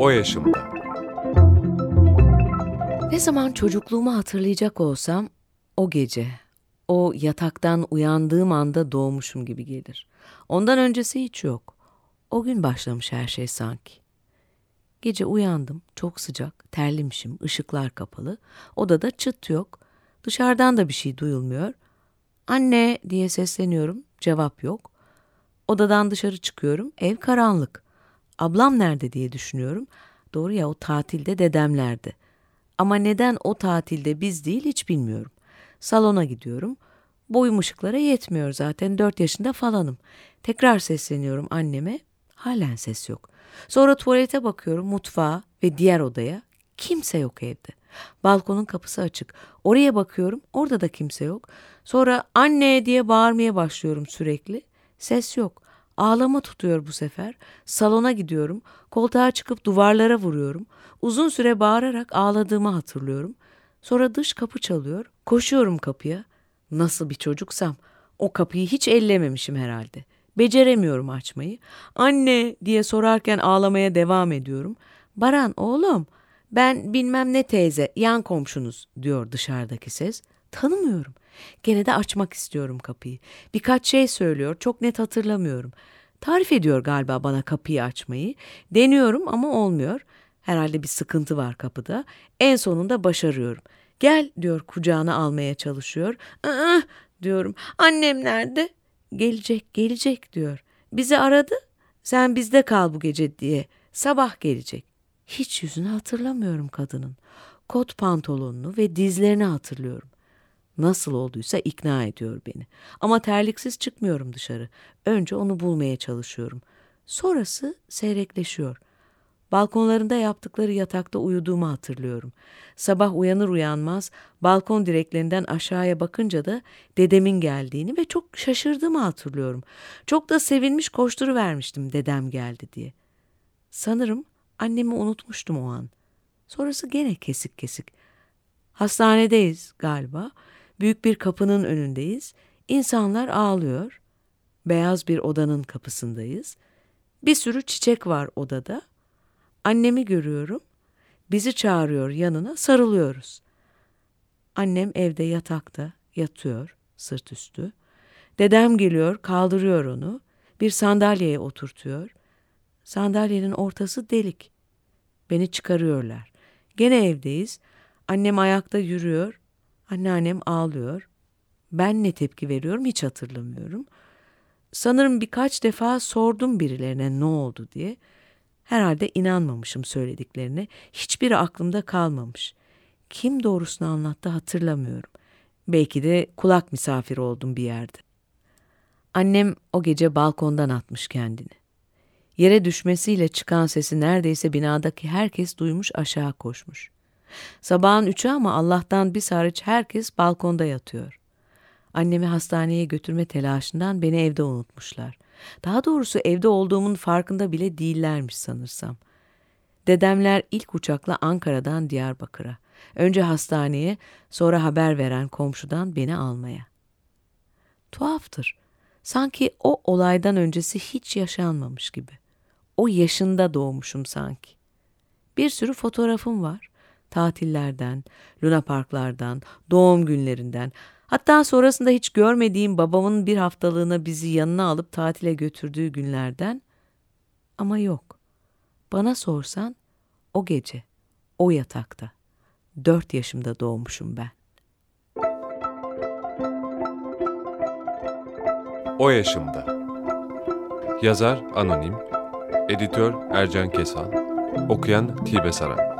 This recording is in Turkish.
O yaşımda. Ne zaman çocukluğumu hatırlayacak olsam o gece, o yataktan uyandığım anda doğmuşum gibi gelir. Ondan öncesi hiç yok. O gün başlamış her şey sanki. Gece uyandım, çok sıcak, terlemişim, ışıklar kapalı. Odada çıt yok. Dışarıdan da bir şey duyulmuyor. Anne diye sesleniyorum, cevap yok. Odadan dışarı çıkıyorum, ev karanlık. Ablam nerede diye düşünüyorum. Doğru ya o tatilde dedemlerdi. Ama neden o tatilde biz değil hiç bilmiyorum. Salona gidiyorum. Boyum ışıklara yetmiyor zaten. Dört yaşında falanım. Tekrar sesleniyorum anneme. Halen ses yok. Sonra tuvalete bakıyorum mutfağa ve diğer odaya. Kimse yok evde. Balkonun kapısı açık. Oraya bakıyorum. Orada da kimse yok. Sonra anne diye bağırmaya başlıyorum sürekli. Ses yok. Ağlama tutuyor bu sefer. Salona gidiyorum. Koltuğa çıkıp duvarlara vuruyorum. Uzun süre bağırarak ağladığımı hatırlıyorum. Sonra dış kapı çalıyor. Koşuyorum kapıya. Nasıl bir çocuksam o kapıyı hiç ellememişim herhalde. Beceremiyorum açmayı. Anne diye sorarken ağlamaya devam ediyorum. Baran oğlum ben bilmem ne teyze yan komşunuz diyor dışarıdaki ses. Tanımıyorum. Gene de açmak istiyorum kapıyı. Birkaç şey söylüyor çok net hatırlamıyorum. Tarif ediyor galiba bana kapıyı açmayı. Deniyorum ama olmuyor. Herhalde bir sıkıntı var kapıda. En sonunda başarıyorum. Gel diyor kucağına almaya çalışıyor. Aa, diyorum. Annem nerede? Gelecek, gelecek diyor. Bizi aradı. Sen bizde kal bu gece diye. Sabah gelecek. Hiç yüzünü hatırlamıyorum kadının. Kot pantolonunu ve dizlerini hatırlıyorum. Nasıl olduysa ikna ediyor beni. Ama terliksiz çıkmıyorum dışarı. Önce onu bulmaya çalışıyorum. Sonrası seyrekleşiyor. Balkonlarında yaptıkları yatakta uyuduğumu hatırlıyorum. Sabah uyanır uyanmaz balkon direklerinden aşağıya bakınca da dedemin geldiğini ve çok şaşırdığımı hatırlıyorum. Çok da sevinmiş koşturuvermiştim dedem geldi diye. Sanırım annemi unutmuştum o an. Sonrası gene kesik kesik. Hastanedeyiz galiba. Büyük bir kapının önündeyiz. İnsanlar ağlıyor. Beyaz bir odanın kapısındayız. Bir sürü çiçek var odada. Annemi görüyorum. Bizi çağırıyor yanına, sarılıyoruz. Annem evde yatakta yatıyor, sırt üstü. Dedem geliyor, kaldırıyor onu. Bir sandalyeye oturtuyor. Sandalyenin ortası delik. Beni çıkarıyorlar. Gene evdeyiz. Annem ayakta yürüyor. Anneannem ağlıyor. Ben ne tepki veriyorum hiç hatırlamıyorum. Sanırım birkaç defa sordum birilerine ne oldu diye. Herhalde inanmamışım söylediklerine. Hiçbiri aklımda kalmamış. Kim doğrusunu anlattı hatırlamıyorum. Belki de kulak misafiri oldum bir yerde. Annem o gece balkondan atmış kendini. Yere düşmesiyle çıkan sesi neredeyse binadaki herkes duymuş aşağı koşmuş. Sabahın üçü ama Allah'tan bir hariç herkes balkonda yatıyor. Annemi hastaneye götürme telaşından beni evde unutmuşlar. Daha doğrusu evde olduğumun farkında bile değillermiş sanırsam. Dedemler ilk uçakla Ankara'dan Diyarbakır'a. Önce hastaneye, sonra haber veren komşudan beni almaya. Tuhaftır. Sanki o olaydan öncesi hiç yaşanmamış gibi. O yaşında doğmuşum sanki. Bir sürü fotoğrafım var. Tatillerden, Luna Parklardan, doğum günlerinden, hatta sonrasında hiç görmediğim babamın bir haftalığına bizi yanına alıp tatile götürdüğü günlerden. Ama yok. Bana sorsan o gece, o yatakta. Dört yaşımda doğmuşum ben. O yaşımda. Yazar Anonim, Editör Ercan Kesal, Okuyan Tibe Saran.